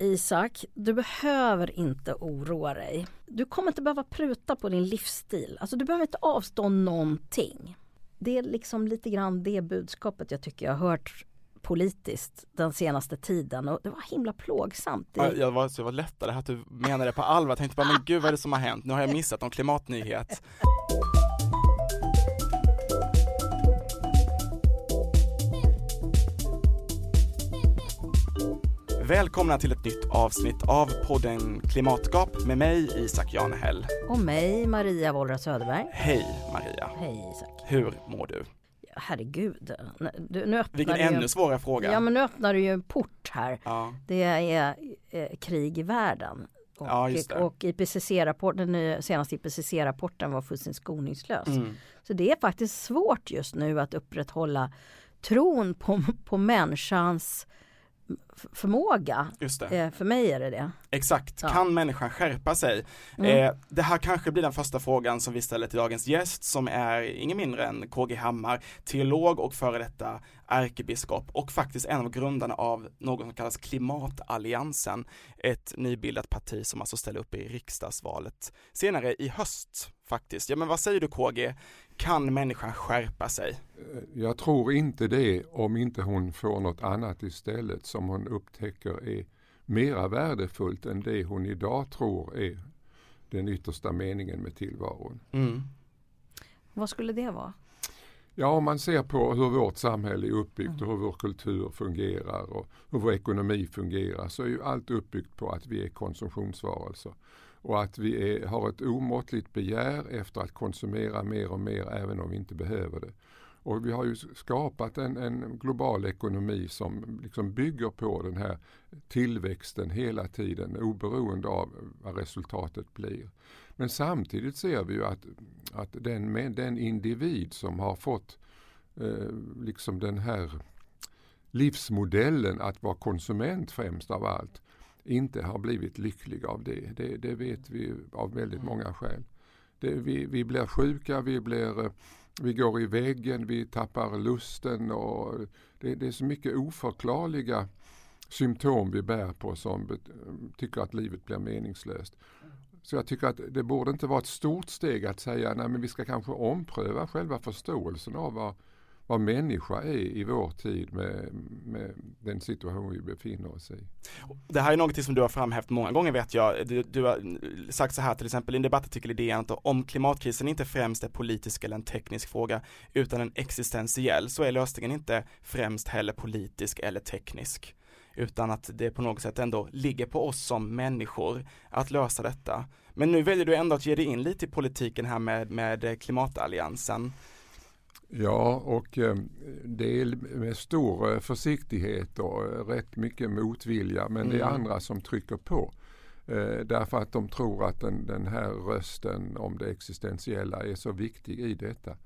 Isak, du behöver inte oroa dig. Du kommer inte behöva pruta på din livsstil. Alltså du behöver inte avstå någonting. Det är liksom lite grann det budskapet jag tycker jag har hört politiskt den senaste tiden och det var himla plågsamt. Ja, jag var, så jag var lättare att du menade det på allvar. Jag tänkte bara, men gud vad är det som har hänt? Nu har jag missat någon klimatnyhet. Välkomna till ett nytt avsnitt av podden Klimatgap med mig Isak Janehäll. Och mig Maria Wollra Söderberg. Hej Maria. Hej Isak. Hur mår du? Herregud. Du, nu Vilken du ännu ju, svårare fråga. Ja men nu öppnar du ju en port här. Ja. Det är eh, krig i världen. Och, Ja, och IPCC-rapporten, den senaste IPCC-rapporten var fullständigt skoningslös. Mm. Så det är faktiskt svårt just nu att upprätthålla tron på, på människans förmåga. Just det. Eh, för mig är det det. Exakt, Ja. kan människan skärpa sig? Mm. Eh, det här kanske blir den första frågan som vi ställer till dagens gäst som är ingen mindre än KG Hammar, teolog och före detta ärkebiskop och faktiskt en av grundarna av något som kallas Klimatalliansen, ett nybildat parti som alltså ställer upp i riksdagsvalet senare i höst faktiskt. Ja men vad säger du KG, kan människan skärpa sig? Jag tror inte det om inte hon får något annat istället som hon upptäcker är mera värdefullt än det hon idag tror är den yttersta meningen med tillvaron. Mm. Vad skulle det vara? Ja, om man ser på hur vårt samhälle är uppbyggt och hur vår kultur fungerar och hur vår ekonomi fungerar så är ju allt uppbyggt på att vi är konsumtionsvarelser. Och att vi är, har ett omåttligt begär efter att konsumera mer och mer även om vi inte behöver det. Och vi har ju skapat en, en global ekonomi som liksom bygger på den här tillväxten hela tiden oberoende av vad resultatet blir. Men samtidigt ser vi ju att, att den, den individ som har fått eh, liksom den här livsmodellen att vara konsument främst av allt inte har blivit lycklig av det. Det, det vet vi av väldigt många skäl. Det, vi, vi blir sjuka, vi, blir, eh, vi går i väggen, vi tappar lusten och det, det är så mycket oförklarliga symptom vi bär på som tycker att livet blir meningslöst. Så jag tycker att det borde inte vara ett stort steg att säga nej men vi ska kanske ompröva själva förståelsen av vad, vad människa är i vår tid med, med den situation vi befinner oss i. Det här är något som du har framhävt många gånger vet jag. Du, du har sagt så här till exempel i en debattartikel i DN att om klimatkrisen inte främst är politisk eller en teknisk fråga utan en existentiell så är lösningen inte främst heller politisk eller teknisk utan att det på något sätt ändå ligger på oss som människor att lösa detta. Men nu väljer du ändå att ge dig in lite i politiken här med, med klimatalliansen. Ja, och eh, det är med stor eh, försiktighet och eh, rätt mycket motvilja men det är Mm. andra som trycker på. Därför att de tror att den, den här rösten om det existentiella är så viktig i detta.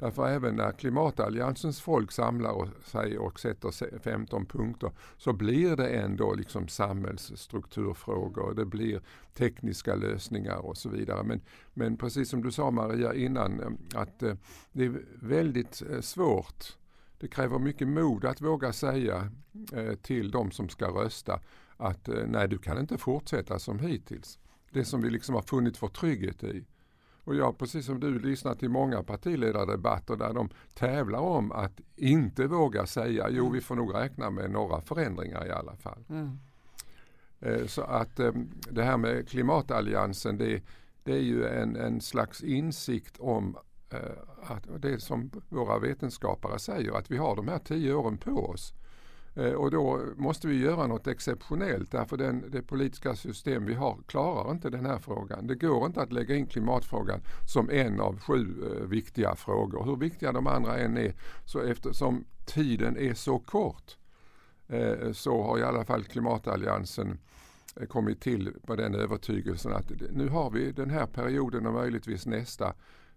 Därför även när klimatalliansens folk samlar sig och sätter 15 punkter så blir det ändå liksom samhällsstrukturfrågor, det blir tekniska lösningar och så vidare. Men, men precis som du sa Maria innan eh, att eh, det är väldigt eh, svårt. Det kräver mycket mod att våga säga eh, till de som ska rösta att eh, nej du kan inte fortsätta som hittills. Det som vi liksom har funnit vår trygghet i. Och jag, precis som du, lyssnar till många partiledardebatter där de tävlar om att inte våga säga jo vi får nog räkna med några förändringar i alla fall. Mm. Eh, Så att eh, det här med klimatalliansen det, det är ju en, en slags insikt om eh, att det som våra vetenskapare säger att vi har de här tio åren på oss. Eh, och då måste vi göra något exceptionellt därför den, det politiska system vi har klarar inte den här frågan. Det går inte att lägga in klimatfrågan som en av sju eh, viktiga frågor. Hur viktiga de andra än är så eftersom tiden är så kort eh, så har i alla fall klimatalliansen eh, kommit till på den övertygelsen att nu har vi den här perioden och möjligtvis nästa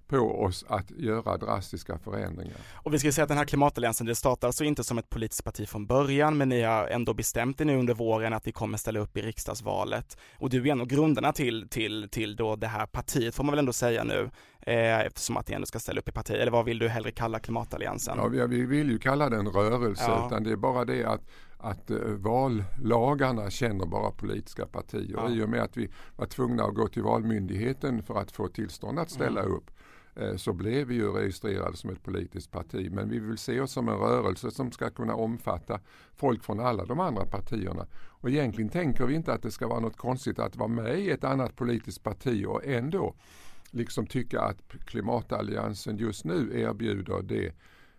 på oss att göra drastiska förändringar. Och vi ska säga att den här klimatalliansen, det startar alltså inte som ett politiskt parti från början, men ni har ändå bestämt er nu under våren att ni kommer ställa upp i riksdagsvalet. Och du är en av grundarna till, till, till då det här partiet, får man väl ändå säga nu, eh, eftersom att ni ändå ska ställa upp i parti, eller vad vill du hellre kalla klimatalliansen? Ja, vi, vi vill ju kalla det en rörelse Ja. utan det är bara det att, att eh, vallagarna känner bara politiska partier. Ja. I och med att vi var tvungna att gå till Valmyndigheten för att få tillstånd att ställa mm. upp Eh, så blev vi ju registrerade som ett politiskt parti. Men vi vill se oss som en rörelse som ska kunna omfatta folk från alla de andra partierna. Och egentligen tänker vi inte att det ska vara något konstigt att vara med i ett annat politiskt parti och ändå liksom tycka att klimatalliansen just nu erbjuder det,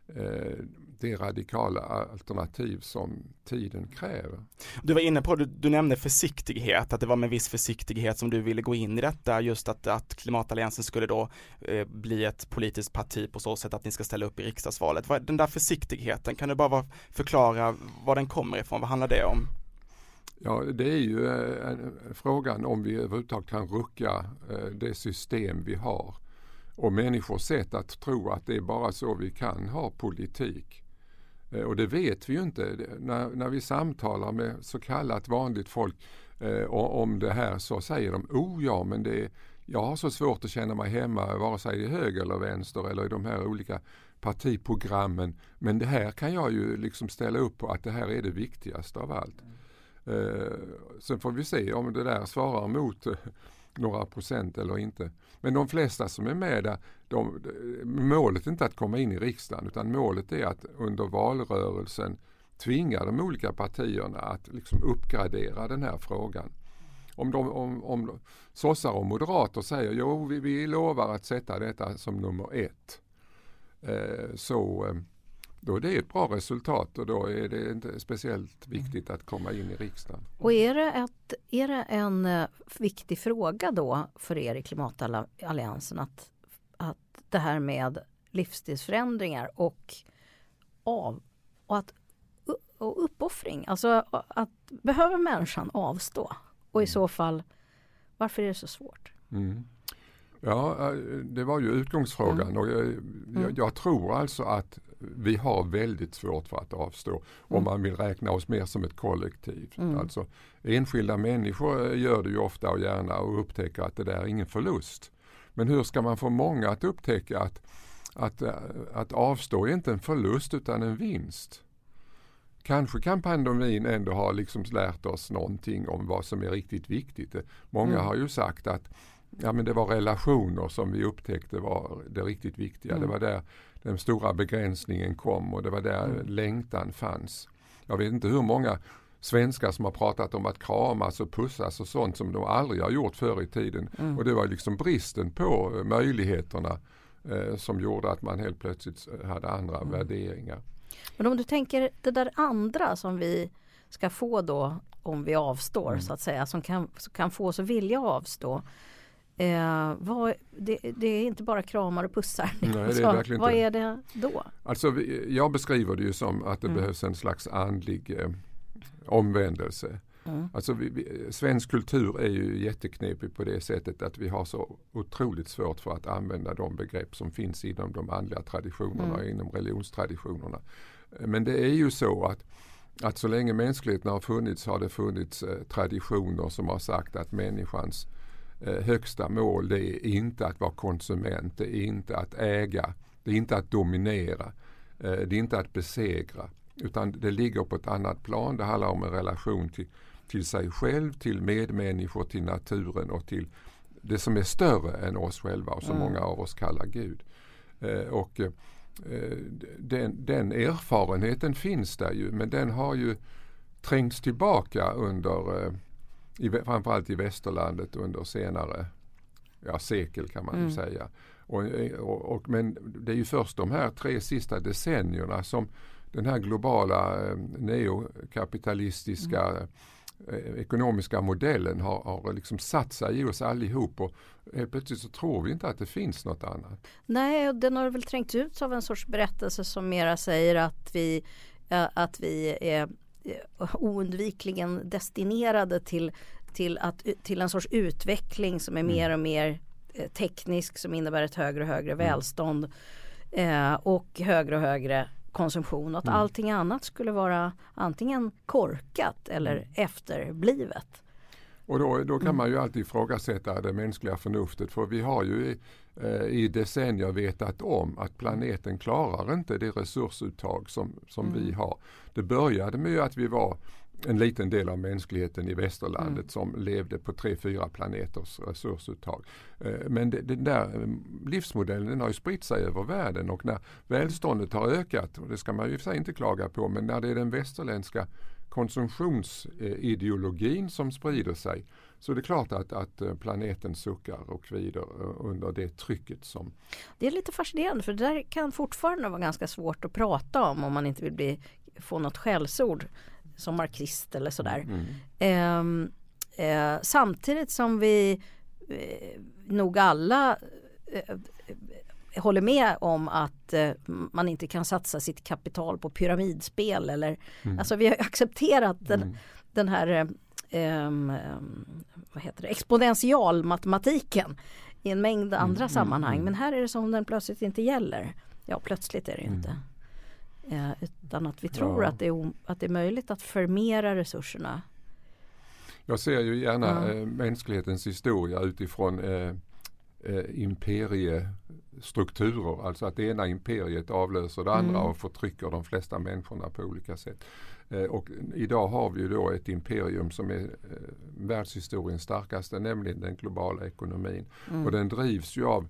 eh, det radikala alternativ som tiden kräver. Du var inne på, du, du nämnde försiktighet, att det var med viss försiktighet som du ville gå in i detta, just att, att klimatalliansen skulle då eh, bli ett politiskt parti på så sätt att ni ska ställa upp i riksdagsvalet. Den där försiktigheten, kan du bara förklara var den kommer ifrån, vad handlar det om? Ja, det är ju eh, frågan om vi överhuvudtaget kan rucka eh, det system vi har. Och människors sätt att tro att det är bara så vi kan ha politik. Eh, och det vet vi ju inte. När, när vi samtalar med så kallat vanligt folk eh, om det här så säger de oh ja men det jag har så svårt att känna mig hemma vare sig i höger eller vänster eller i de här olika partiprogrammen. Men det här kan jag ju liksom ställa upp på att det här är det viktigaste av allt. Eh, sen får vi se om det där svarar mot eh, några procent eller inte. Men de flesta som är med där, de, målet är inte att komma in i riksdagen utan målet är att under valrörelsen tvinga de olika partierna att liksom uppgradera den här frågan. Om, de, om, om sossar och moderater säger jo vi, vi lovar att sätta detta som nummer ett. Eh, så eh, då är det ett bra resultat och då är det inte speciellt viktigt att komma in i riksdagen. Och är det, ett, är det en uh, viktig fråga då för er i Klimatalliansen att, att det här med livsstilsförändringar och, av, och, att, och uppoffring, alltså att behöver människan avstå? Och i så fall, varför är det så svårt? Mm. Ja, eh, det var ju utgångsfrågan och jag, jag, mm. jag, tror alltså att vi har väldigt svårt för att avstå mm. om man vill räkna oss mer som ett kollektiv. Mm. Alltså, enskilda människor gör det ju ofta och gärna och upptäcker att det där är ingen förlust. Men hur ska man få många att upptäcka att, att, eh, att avstå är inte en förlust utan en vinst? Kanske kan pandemin ändå ha liksom lärt oss någonting om vad som är riktigt viktigt. Många mm. har ju sagt att ja, men det var relationer som vi upptäckte var det riktigt viktiga. Mm. Det var där den stora begränsningen kom och det var där mm. längtan fanns. Jag vet inte hur många svenskar som har pratat om att kramas och pussas och sånt som de aldrig har gjort förr i tiden. Mm. Och det var liksom bristen på eh, möjligheterna eh, som gjorde att man helt plötsligt eh, hade andra mm. värderingar. Men om du tänker det där andra som vi ska få då om vi avstår mm. så att säga, som kan, som kan få oss att vilja avstå. Eh, vad, det, det, är inte bara kramar och pussar. Nej, det är verkligen vad inte. är det då? Alltså, jag beskriver det ju som att det mm. behövs en slags andlig eh, omvändelse. Mm. Alltså, vi, vi, svensk kultur är ju jätteknepig på det sättet att vi har så otroligt svårt för att använda de begrepp som finns inom de andliga traditionerna mm. inom religionstraditionerna. Men det är ju så att att så länge mänskligheten har funnits har det funnits eh, traditioner som har sagt att människans högsta mål det är inte att vara konsument, det är inte att äga, det är inte att dominera, eh, det är inte att besegra. Utan det ligger på ett annat plan. Det handlar om en relation till, till sig själv, till medmänniskor, till naturen och till det som är större än oss själva och som mm. många av oss kallar Gud. Eh, och den, den, erfarenheten finns där ju men den har ju trängts tillbaka under i, framförallt i västerlandet under senare ja, sekel kan man mm. säga. Och, och, och, men det är ju först de här tre sista decennierna som den här globala eh, neokapitalistiska mm. eh, ekonomiska modellen har, har liksom satt sig i oss allihop och helt plötsligt så tror vi inte att det finns något annat. Nej, den har väl trängt ut av en sorts berättelse som mera säger att vi, att vi är Eh, oundvikligen destinerade till, till, att, till en sorts utveckling som är mm. mer och mer eh, teknisk som innebär ett högre och högre mm. välstånd eh, och högre och högre konsumtion och att mm. allting annat skulle vara antingen korkat eller efterblivet. Och då, då kan man ju alltid ifrågasätta det mänskliga förnuftet för vi har ju eh, i decennier vetat om att planeten klarar inte det resursuttag som, som mm. vi har. Det började med att vi var en liten del av mänskligheten i västerlandet mm. som levde på tre, fyra planeters resursuttag. Eh, men den där eh, livsmodellen den har ju spritt sig över världen och när välståndet har ökat, och det ska man ju för sig inte klaga på, men när det är den västerländska konsumtionsideologin som sprider sig så det är klart att, att eh, planeten suckar och kvider under det trycket som... Det är lite fascinerande för det där kan fortfarande vara ganska svårt att prata om om man inte vill bli, få något skällsord som marxist eller sådär. Mm. Eh, eh, samtidigt som vi eh, nog alla eh, håller med om att eh, man inte kan satsa sitt kapital på pyramidspel eller mm. alltså vi har accepterat den, mm. den här um, vad heter det, exponentialmatematiken i en mängd mm, andra mm, sammanhang. Mm. Men här är det som den plötsligt inte gäller. Ja, plötsligt är det inte. Mm. Eh, utan att vi tror ja. att, det är, att det är möjligt att förmera resurserna. Jag ser ju gärna ja. eh, mänsklighetens historia utifrån eh, eh, imperiestrukturer. Alltså att det ena imperiet avlöser det andra mm. och förtrycker de flesta människorna på olika sätt. Eh, och idag har vi ju då ett imperium som är eh, världshistoriens starkaste, nämligen den globala ekonomin. Mm. Och den drivs ju av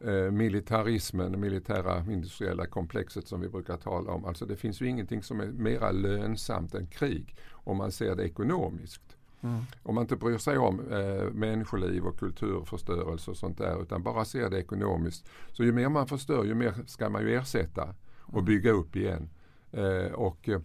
eh, militarismen, det militära industriella komplexet som vi brukar tala om. Alltså det finns ju ingenting som är mera lönsamt än krig om man ser det ekonomiskt. Mm. Om man inte bryr sig om eh, människoliv och kulturförstörelse och sånt där utan bara ser det ekonomiskt. Så ju mer man förstör ju mer ska man ju ersätta och mm. bygga upp igen. Eh, och eh,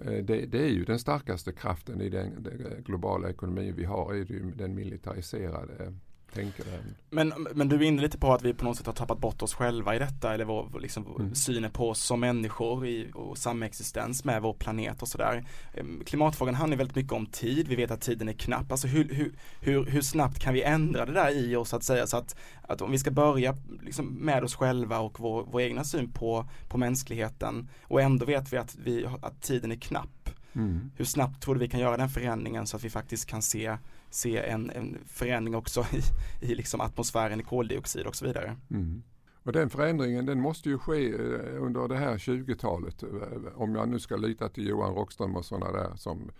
det, det, är ju den starkaste kraften i den, den globala ekonomin vi har, är ju den militariserade tänker den. Men, men du är inne lite på att vi på något sätt har tappat bort oss själva i detta eller vår liksom, mm. synen på oss som människor i, och samexistens med vår planet och sådär. Ehm, klimatfrågan handlar väldigt mycket om tid, vi vet att tiden är knapp. Alltså hur, hur, hur, hur snabbt kan vi ändra det där i oss så att säga så att, att om vi ska börja liksom, med oss själva och vår, vår egna syn på, på mänskligheten och ändå vet vi att, vi, att tiden är knapp. Mm. Hur snabbt tror du vi kan göra den förändringen så att vi faktiskt kan se se en, en förändring också i, i liksom atmosfären i koldioxid och så vidare. Mm. Och den förändringen den måste ju ske eh, under det här 20-talet. Eh, eh, om jag nu ska lita till Johan Rockström och sådana där som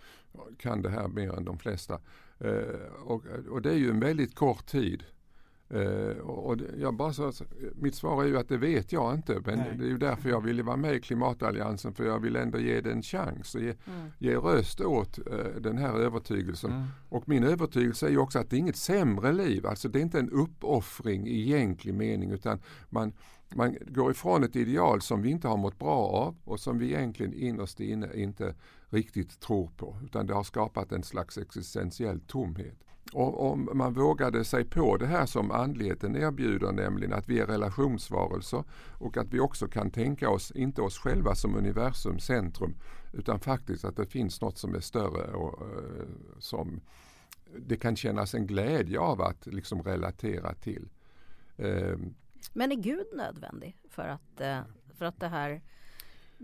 kan det här mer än de flesta. Och, och det är ju en väldigt kort tid. Uh, och jag bara så, mitt svar är ju att det vet jag inte men Nej. det är ju därför jag ville vara med i klimatalliansen för jag vill ändå ge den en chans och ge, mm. ge röst åt uh, den här övertygelsen. Mm. Och min övertygelse är ju också att det är inget sämre liv, alltså det är inte en uppoffring i egentlig mening utan man, man går ifrån ett ideal som vi inte har mått bra av och som vi egentligen innerst inne inte riktigt tror på utan det har skapat en slags existentiell tomhet. Om man vågade sig på det här som andligheten erbjuder, nämligen att vi är relationsvarelser och att vi också kan tänka oss, inte oss själva som universums centrum, utan faktiskt att det finns något som är större och uh, som det kan kännas en glädje av att liksom relatera till. Uh, Men är Gud nödvändig för att, uh, för att det här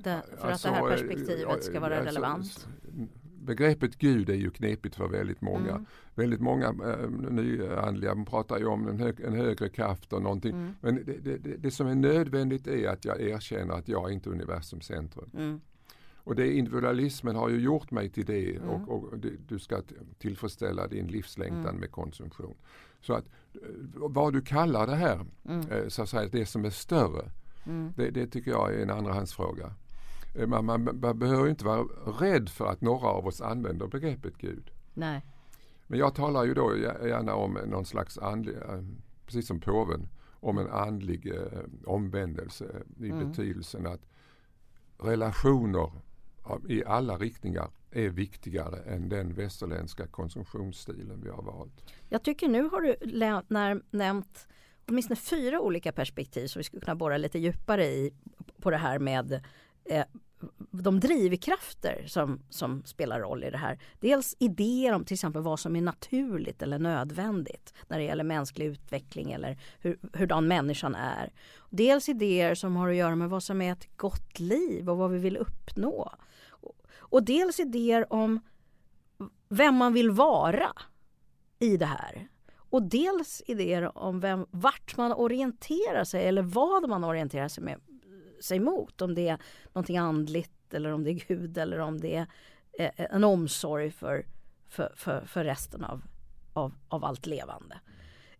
för alltså, att det här alltså, perspektivet ska vara alltså, relevant? Begreppet Gud är ju knepigt för väldigt många. Mm. Väldigt många äh, nyandliga pratar ju om en, hög, en högre kraft och någonting. Mm. Men det, det, det, det, som är nödvändigt är att jag erkänner att jag är inte universums centrum. Mm. Och det individualismen har ju gjort mig till det mm. och, och du ska tillfredsställa din livslängtan mm. med konsumtion. Så att eh, vad du kallar det här, mm. eh, så att säga det som är större, det, det tycker jag är en andrahandsfråga. Eh, man, man, man behöver inte vara rädd för att några av oss använder begreppet Gud. Nej. Men jag talar ju då gärna om någon slags andlig, eh, precis som påven, om en andlig eh, omvändelse i mm. betydelsen att relationer i alla riktningar är viktigare än den västerländska konsumtionsstilen vi har valt. Jag tycker nu har du när, nämnt åtminstone fyra olika perspektiv som vi skulle kunna borra lite djupare i på det här med eh, de drivkrafter som, som spelar roll i det här. Dels idéer om till exempel vad som är naturligt eller nödvändigt när det gäller mänsklig utveckling eller hur, hurdan människan är. Dels idéer som har att göra med vad som är ett gott liv och vad vi vill uppnå. Och, dels idéer om vem man vill vara. i det här. Och dels idéer om vem, vart man orienterar sig eller vad man orienterar sig, med, sig mot. Om det är någonting andligt eller om det är Gud eller om det är eh, en omsorg för, för, för, för resten av, av, av allt levande.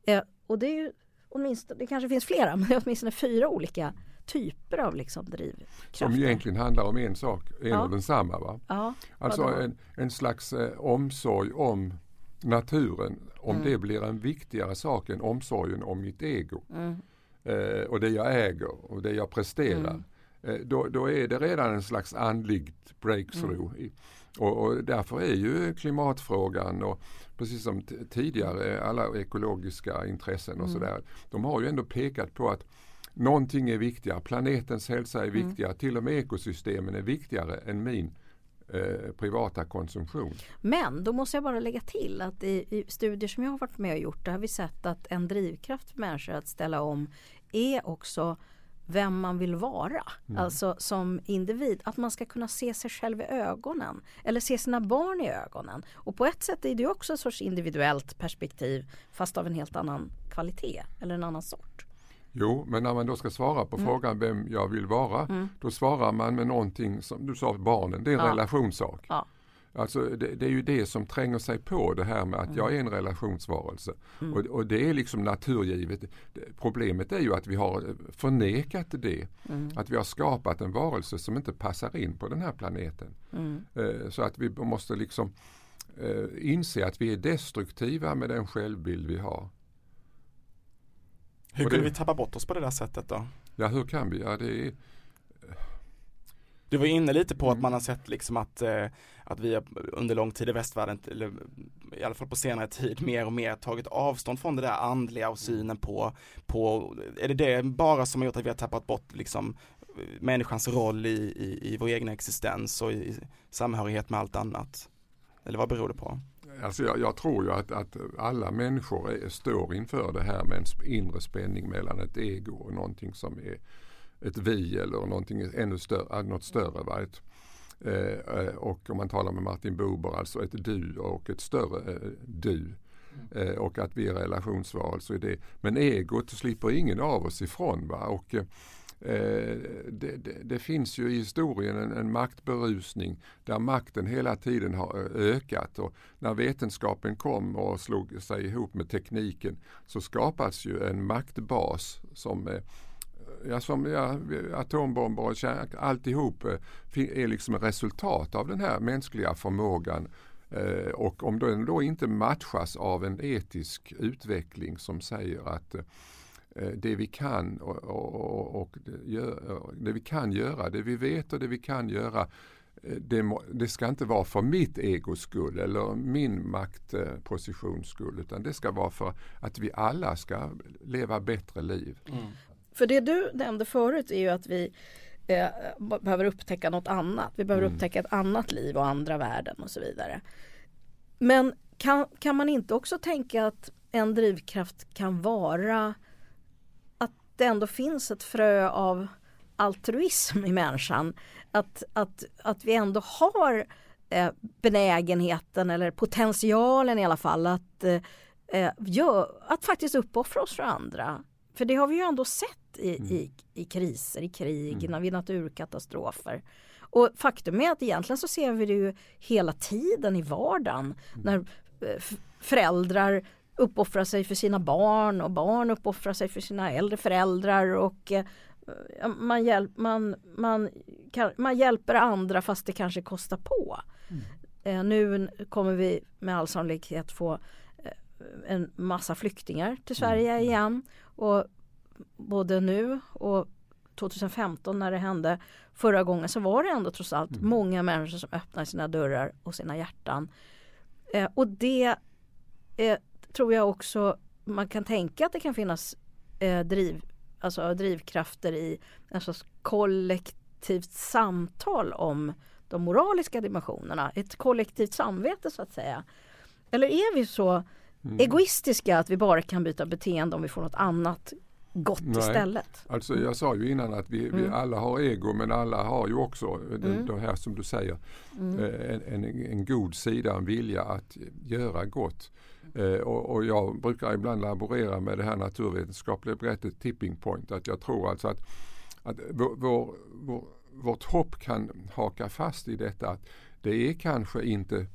Eh, och det är ju åtminstone, det kanske finns flera, men det är åtminstone fyra olika typer av liksom drivkrafter. Som egentligen handlar om en sak, en ja. och densamma. Va? Ja, alltså en, en slags eh, omsorg om naturen, om mm. det blir en viktigare sak än omsorgen om mitt ego. Mm. Eh, och det jag äger och det jag presterar. Mm. Eh, då, då, är det redan en slags andligt breakthrough. Mm. Och, och, därför är ju klimatfrågan och precis som tidigare alla ekologiska intressen och mm. sådär. De har ju ändå pekat på att någonting är viktigare, planetens hälsa är mm. viktigare, till och med ekosystemen är viktigare än min eh, privata konsumtion. Men då måste jag bara lägga till att i, i, studier som jag har varit med och gjort, där har vi sett att en drivkraft för människor att ställa om är också vem man vill vara. Mm. Alltså som individ, att man ska kunna se sig själv i ögonen. Eller se sina barn i ögonen. Och på ett sätt är det också ett sorts individuellt perspektiv fast av en helt annan kvalitet eller en annan sort. Jo, men när man då ska svara på mm. frågan vem jag vill vara, mm. då svarar man med någonting som du sa, barnen, det är en ja. relationssak. Ja. Alltså det, det, är ju det som tränger sig på det här med att mm. jag är en relationsvarelse. Mm. Och, och, det är liksom naturgivet. Problemet är ju att vi har förnekat det. Mm. Att vi har skapat en varelse som inte passar in på den här planeten. Mm. Eh, så att vi måste liksom eh, inse att vi är destruktiva med den självbild vi har. Hur kunde vi tappa bort oss på det där sättet då? Ja hur kan vi? Ja, det är, du var inne lite på mm. att man har sett liksom att, eh, att vi under lång tid i västvärlden, eller i alla fall på senare tid, mer och mer tagit avstånd från det där andliga och synen på, på är det det bara som har gjort att vi har tappat bort liksom människans roll i, i, i vår egna existens och i samhörighet med allt annat? Eller vad beror det på? Alltså jag, jag tror ju att, att, alla människor är, står inför det här med en inre spänning mellan ett ego och någonting som är ett vi eller någonting ännu större, något större. Va? Ett, eh, och om man talar med Martin Buber, alltså ett du och ett större eh, du. Eh, och att vi är relationsvarelser i det. Men egot slipper ingen av oss ifrån. Va? Och, eh, det, det, det, finns ju i historien en, en, maktberusning där makten hela tiden har eh, ökat och när vetenskapen kom och slog sig ihop med tekniken så skapas ju en maktbas som eh, ja, som ja, atombomber och kärn, alltihop eh, är liksom resultat av den här mänskliga förmågan. Eh, och om den då inte matchas av en etisk utveckling som säger att eh, det vi kan och, och, och det, vi kan göra, det vi vet och det vi kan göra det, det, ska inte vara för mitt egos skull eller min maktpositions skull utan det ska vara för att vi alla ska leva bättre liv. Mm. För det du nämnde förut är ju att vi eh, behöver upptäcka något annat. Vi behöver mm. upptäcka ett annat liv och andra värden och så vidare. Men kan, kan man inte också tänka att en drivkraft kan vara att det ändå finns ett frö av altruism i människan. Att, att, att vi ändå har eh, benägenheten eller potentialen i alla fall att, eh, gör, att faktiskt uppoffra oss för andra. För det har vi ju ändå sett i, mm. i, i kriser, i krig, mm. vid naturkatastrofer. Och faktum är att egentligen så ser vi det ju hela tiden i vardagen mm. när eh, föräldrar uppoffrar sig för sina barn och barn uppoffrar sig för sina äldre föräldrar och eh, man, hjälp, man, man, kan, man hjälper andra fast det kanske kostar på. Mm. Eh, nu kommer vi med all sannolikhet få en massa flyktingar till Sverige mm. igen. Och både nu och 2015 när det hände förra gången så var det ändå trots allt mm. många människor som öppnade sina dörrar och sina hjärtan. Eh, och det eh, tror jag också man kan tänka att det kan finnas eh, driv, alltså drivkrafter i en sorts kollektivt samtal om de moraliska dimensionerna. Ett kollektivt samvete så att säga. Eller är vi så mm. egoistiska att vi bara kan byta beteende om vi får något annat gott Nej. istället. Alltså jag sa ju innan att vi, mm. vi, alla har ego men alla har ju också mm. det, här som du säger mm. Eh, en, en, en, god sida, en vilja att göra gott. Eh, och, och, jag brukar ibland laborera med det här naturvetenskapliga begreppet tipping point. Att jag tror alltså att, att vår, vår, vårt hopp kan haka fast i detta att det är kanske inte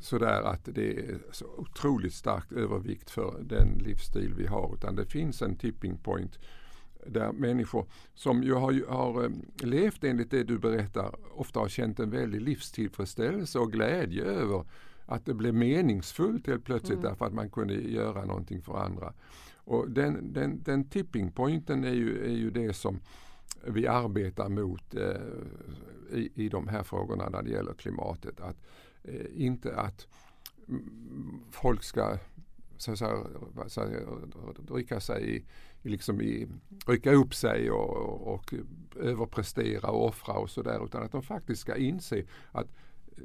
sådär att det är så otroligt starkt övervikt för den livsstil vi har utan det finns en tipping point där människor som ju har, har eh, levt enligt det du berättar ofta har känt en väldig livstillfredsställelse och glädje över att det blev meningsfullt helt plötsligt mm. därför att man kunde göra någonting för andra. Och den, den, den tipping pointen är ju, är ju det som vi arbetar mot eh, i, i de här frågorna när det gäller klimatet. Att, Eh, inte att folk ska så, så, så, rycka sig i, liksom i, rycka upp sig och, och överprestera och offra och sådär utan att de faktiskt ska inse att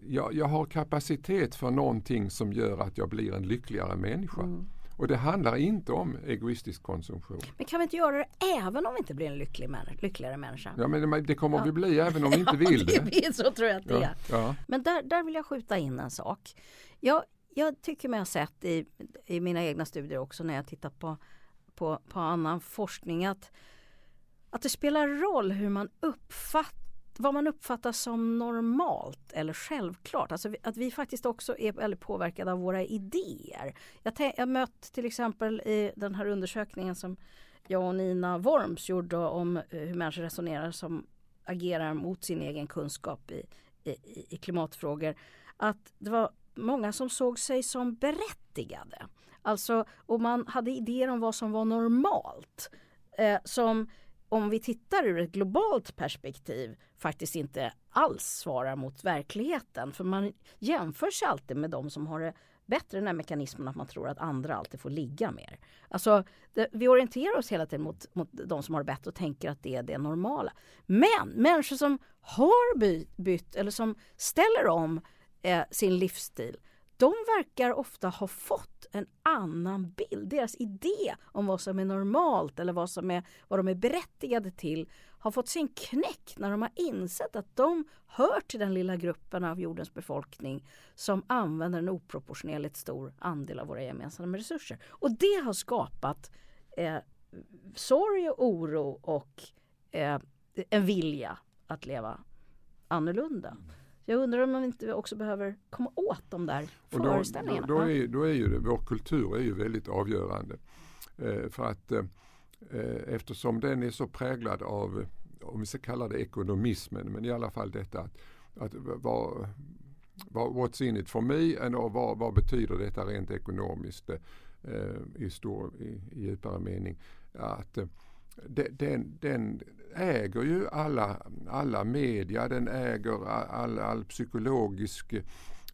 jag, jag har kapacitet för någonting som gör att jag blir en lyckligare människa. Mm. Och det handlar inte om egoistisk konsumtion. Men kan vi inte göra det även om vi inte blir en lycklig män lyckligare människa? Ja men det kommer ja. vi bli även om vi inte vill det. det. så tror jag att det är. Ja. Men där, där vill jag skjuta in en sak. Jag, jag tycker mig ha sett i, i mina egna studier också när jag tittat på, på, på annan forskning att, att det spelar roll hur man uppfattar vad man uppfattar som normalt eller självklart. Alltså att vi faktiskt också är väldigt påverkade av våra idéer. Jag, har mött till exempel i den här undersökningen som jag och Nina Worms gjorde om eh, hur människor resonerar som agerar mot sin egen kunskap i, i, i klimatfrågor. Att det var många som såg sig som berättigade. Alltså, och man hade idéer om vad som var normalt. Eh, som om vi tittar ur ett globalt perspektiv faktiskt inte alls svarar mot verkligheten. För man jämför sig alltid med de som har det bättre, den här mekanismen att man tror att andra alltid får ligga mer. Alltså, det, vi orienterar oss hela tiden mot, mot de som har det bättre och tänker att det är det normala. Men människor som har by, bytt eller som ställer om eh, sin livsstil, de verkar ofta ha fått en annan bild. Deras idé om vad som är normalt eller vad, som är, vad de är berättigade till har fått sin knäck när de har insett att de hör till den lilla gruppen av jordens befolkning som använder en oproportionerligt stor andel av våra gemensamma resurser. Och det har skapat eh, sorg och oro och eh, en vilja att leva annorlunda. Jag undrar om man inte också behöver komma åt de där och föreställningarna. Då, då, är, då är ju det, vår kultur är ju väldigt avgörande. Eh, för att eh, eftersom den är så präglad av, om vi ska kalla det ekonomismen, men i alla fall detta att, att vad, what's in it for me och vad, vad betyder detta rent ekonomiskt eh, i, stor, i, i djupare mening. Att, eh, den, den äger ju alla, alla media, den äger all, all psykologisk eh,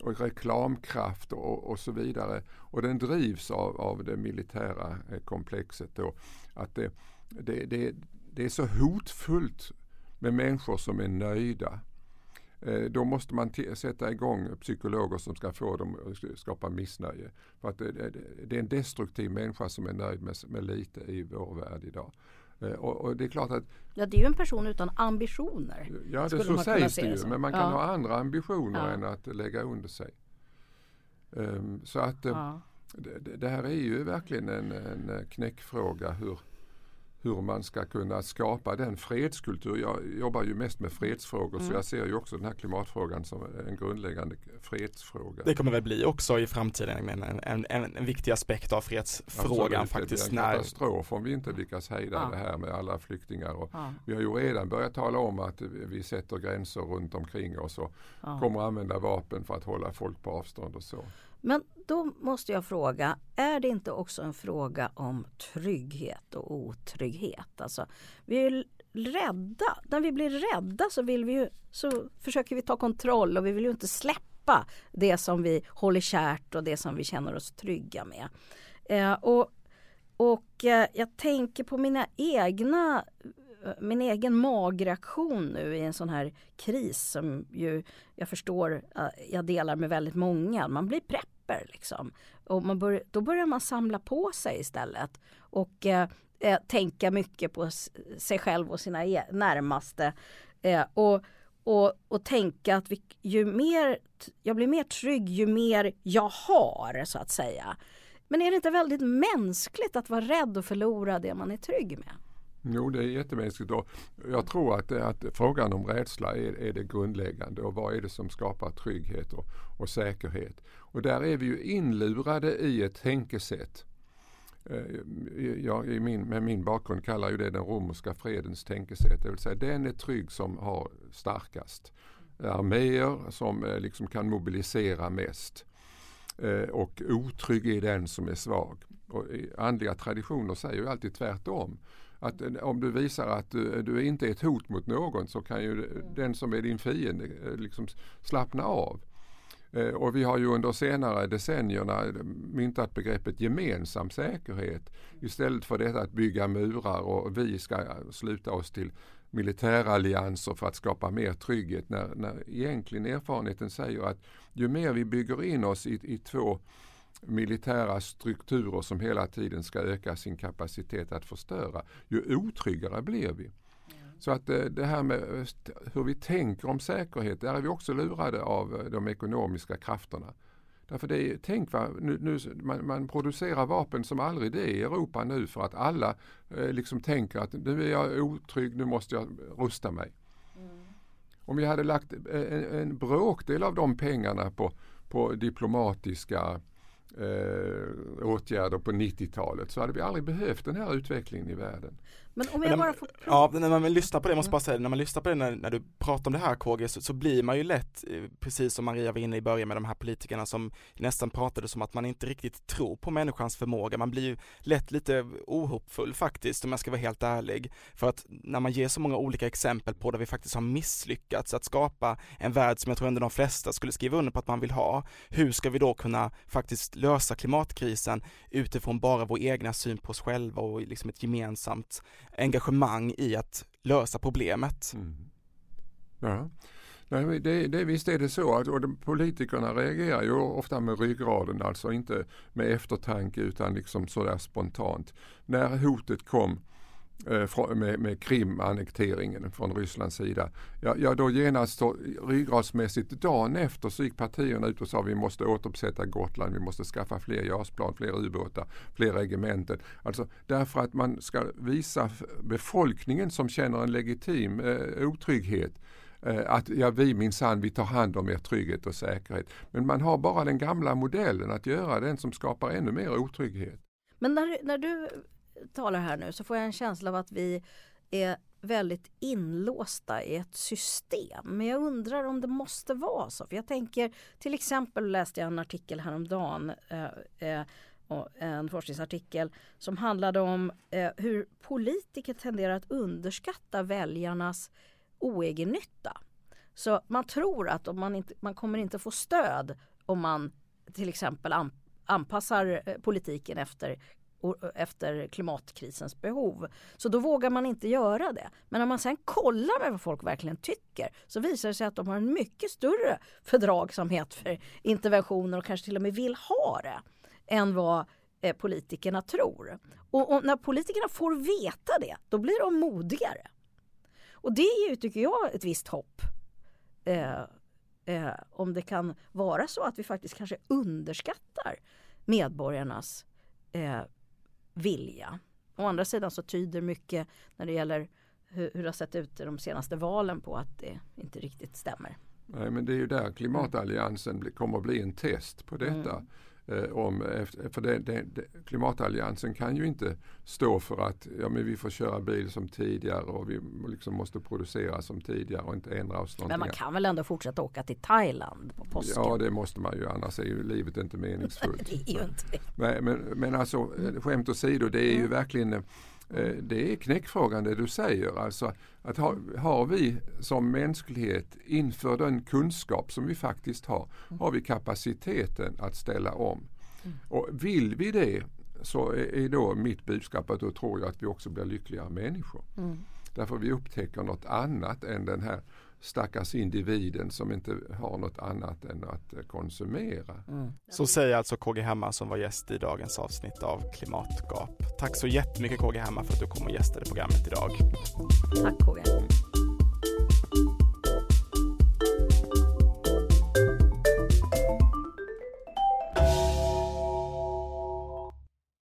och reklamkraft och, och, så vidare. Och den drivs av, av det militära eh, komplexet. Då. Att det, det, det, det är så hotfullt med människor som är nöjda. Eh, då måste man sätta igång psykologer som ska få dem att skapa missnöje. För att det, det, det, är en destruktiv människa som är nöjd med, med lite i vår värld idag. Eh, och, och, det är klart att Ja det är ju en person utan ambitioner. Ja det så sägs det ju men man kan ja. ha andra ambitioner ja. än att lägga under sig. Um, så att um, ja. det, det, här är ju verkligen en, en knäckfråga hur, hur man ska kunna skapa den fredskultur. Jag jobbar ju mest med fredsfrågor mm. så jag ser ju också den här klimatfrågan som en grundläggande fredsfråga. Det kommer väl bli också i framtiden men en, en, en, en viktig aspekt av fredsfrågan Absolut, faktiskt. Det är en katastrof om vi inte lyckas hejda ja. det här med alla flyktingar. Och ja. Vi har ju redan börjat tala om att vi sätter gränser runt omkring oss och ja. kommer använda vapen för att hålla folk på avstånd och så. Men då måste jag fråga, är det inte också en fråga om trygghet och otrygghet? Alltså, vi är rädda. När vi blir rädda så, vill vi ju, så försöker vi ta kontroll och vi vill ju inte släppa det som vi håller kärt och det som vi känner oss trygga med. Eh, och och eh, jag tänker på mina egna min egen magreaktion nu i en sån här kris som ju jag förstår eh, jag delar med väldigt många. Man blir prepper liksom. Och man bör, då börjar man samla på sig istället. Och eh, eh tänka mycket på sig själv och sina e närmaste. Eh, och, och, och tänka att vi, ju mer, jag blir mer trygg ju mer jag har så att säga. Men är det inte väldigt mänskligt att vara rädd och förlora det man är trygg med? Jo, det är jättemänskligt och jag tror att, att frågan om rädsla är, är det grundläggande och vad är det som skapar trygghet och, och säkerhet. Och där är vi ju inlurade i ett tänkesätt. Eh, jag i min, med min bakgrund kallar ju det den romerska fredens tänkesätt. Det vill säga den är trygg som har starkast. Arméer som eh, liksom kan mobilisera mest. Eh, och otrygg är den som är svag. Och andliga traditioner säger ju alltid tvärtom. Att om du visar att du, du inte är ett hot mot någon så kan ju den som är din fiende liksom slappna av. Eh, och vi har ju under senare decennierna myntat begreppet gemensam säkerhet. Istället för detta att bygga murar och vi ska sluta oss till militärallianser för att skapa mer trygghet. När, när egentligen erfarenheten säger att ju mer vi bygger in oss i, i två militära strukturer som hela tiden ska öka sin kapacitet att förstöra, ju otryggare blir vi. Så att eh, det här med eh, hur vi tänker om säkerhet, där är vi också lurade av eh, de ekonomiska krafterna. Därför det är, tänk vad, nu, nu, man, man, producerar vapen som aldrig det i Europa nu för att alla eh, liksom tänker att nu är jag otrygg, nu måste jag rusta mig. Mm. Om vi hade lagt en, en bråkdel av de pengarna på, på diplomatiska eh, åtgärder på 90-talet så hade vi aldrig behövt den här utvecklingen i världen. Men om jag bara får Ja, när man lyssnar på det, måste bara säga när man lyssnar på det när, när du pratar om det här KG så, så, blir man ju lätt, eh, precis som Maria var inne i början med de här politikerna som nästan pratade som att man inte riktigt tror på människans förmåga. Man blir ju lätt lite ohoppfull faktiskt om jag ska vara helt ärlig. För att när man ger så många olika exempel på där vi faktiskt har misslyckats att skapa en värld som jag tror ändå de flesta skulle skriva under på att man vill ha. Hur ska vi då kunna faktiskt lösa klimatkrisen utifrån bara vår egna syn på oss själva och liksom ett gemensamt engagemang i att lösa problemet. Mm. Ja. Nej, det, det, visst är det så att och de, politikerna reagerar ju ofta med ryggraden, alltså inte med eftertanke utan liksom sådär spontant. När hotet kom Eh, med, med Krim-annekteringen från Rysslands sida. Ja, ja då genast så, ryggradsmässigt dagen efter så gick partierna ut och sa vi måste återuppsätta Gotland, vi måste skaffa fler JAS-plan, fler ubåtar, fler regementen. Alltså därför att man ska visa befolkningen som känner en legitim eh, otrygghet eh, att ja, vi minsann, vi tar hand om er trygghet och säkerhet. Men man har bara den gamla modellen att göra, den som skapar ännu mer otrygghet. Men när, när du talar här nu så får jag en känsla av att vi är väldigt inlåsta i ett system. Men jag undrar om det måste vara så. För jag tänker till exempel läste jag en artikel häromdagen eh, eh, en forskningsartikel som handlade om eh, hur politiker tenderar att underskatta väljarnas oegennytta. Så man tror att om man, inte, man kommer inte få stöd om man till exempel anpassar eh, politiken efter efter klimatkrisens behov. Så då vågar man inte göra det. Men om man sen kollar med vad folk verkligen tycker så visar det sig att de har en mycket större fördragsamhet för interventioner och kanske till och med vill ha det än vad eh, politikerna tror. Och, och, när politikerna får veta det, då blir de modigare. Och det är ju, tycker jag, ett visst hopp. Eh, eh, om det kan vara så att vi faktiskt kanske underskattar medborgarnas eh, vilja. Å andra sidan så tyder mycket när det gäller hur, hur det har sett ut i de senaste valen på att det inte riktigt stämmer. Nej men det är ju där klimatalliansen kommer att bli en test på detta. Mm. Eh, om, för det, det, klimatalliansen kan ju inte stå för att ja, men vi får köra bil som tidigare och vi liksom måste producera som tidigare och inte ändra oss. Men man kan väl ändå fortsätta åka till Thailand på påsken? Ja det måste man ju annars är ju livet inte meningsfullt. det är ju inte det. Men, men, men alltså skämt åsido det är ju mm. verkligen Eh, det är knäckfrågan det du säger. Alltså att ha, har vi som mänsklighet inför den kunskap som vi faktiskt har, har vi kapaciteten att ställa om. Mm. Och vill vi det så är då mitt budskap att då tror jag att vi också blir lyckligare människor. Mm. Därför vi upptäcker något annat än den här stackars individen som inte har något annat än att eh, konsumera. Mm. Så säger alltså KG Hammar som var gäst i dagens avsnitt av Klimatgap. Tack så jättemycket KG Hammar för att du kom och gästade programmet idag. Tack KG.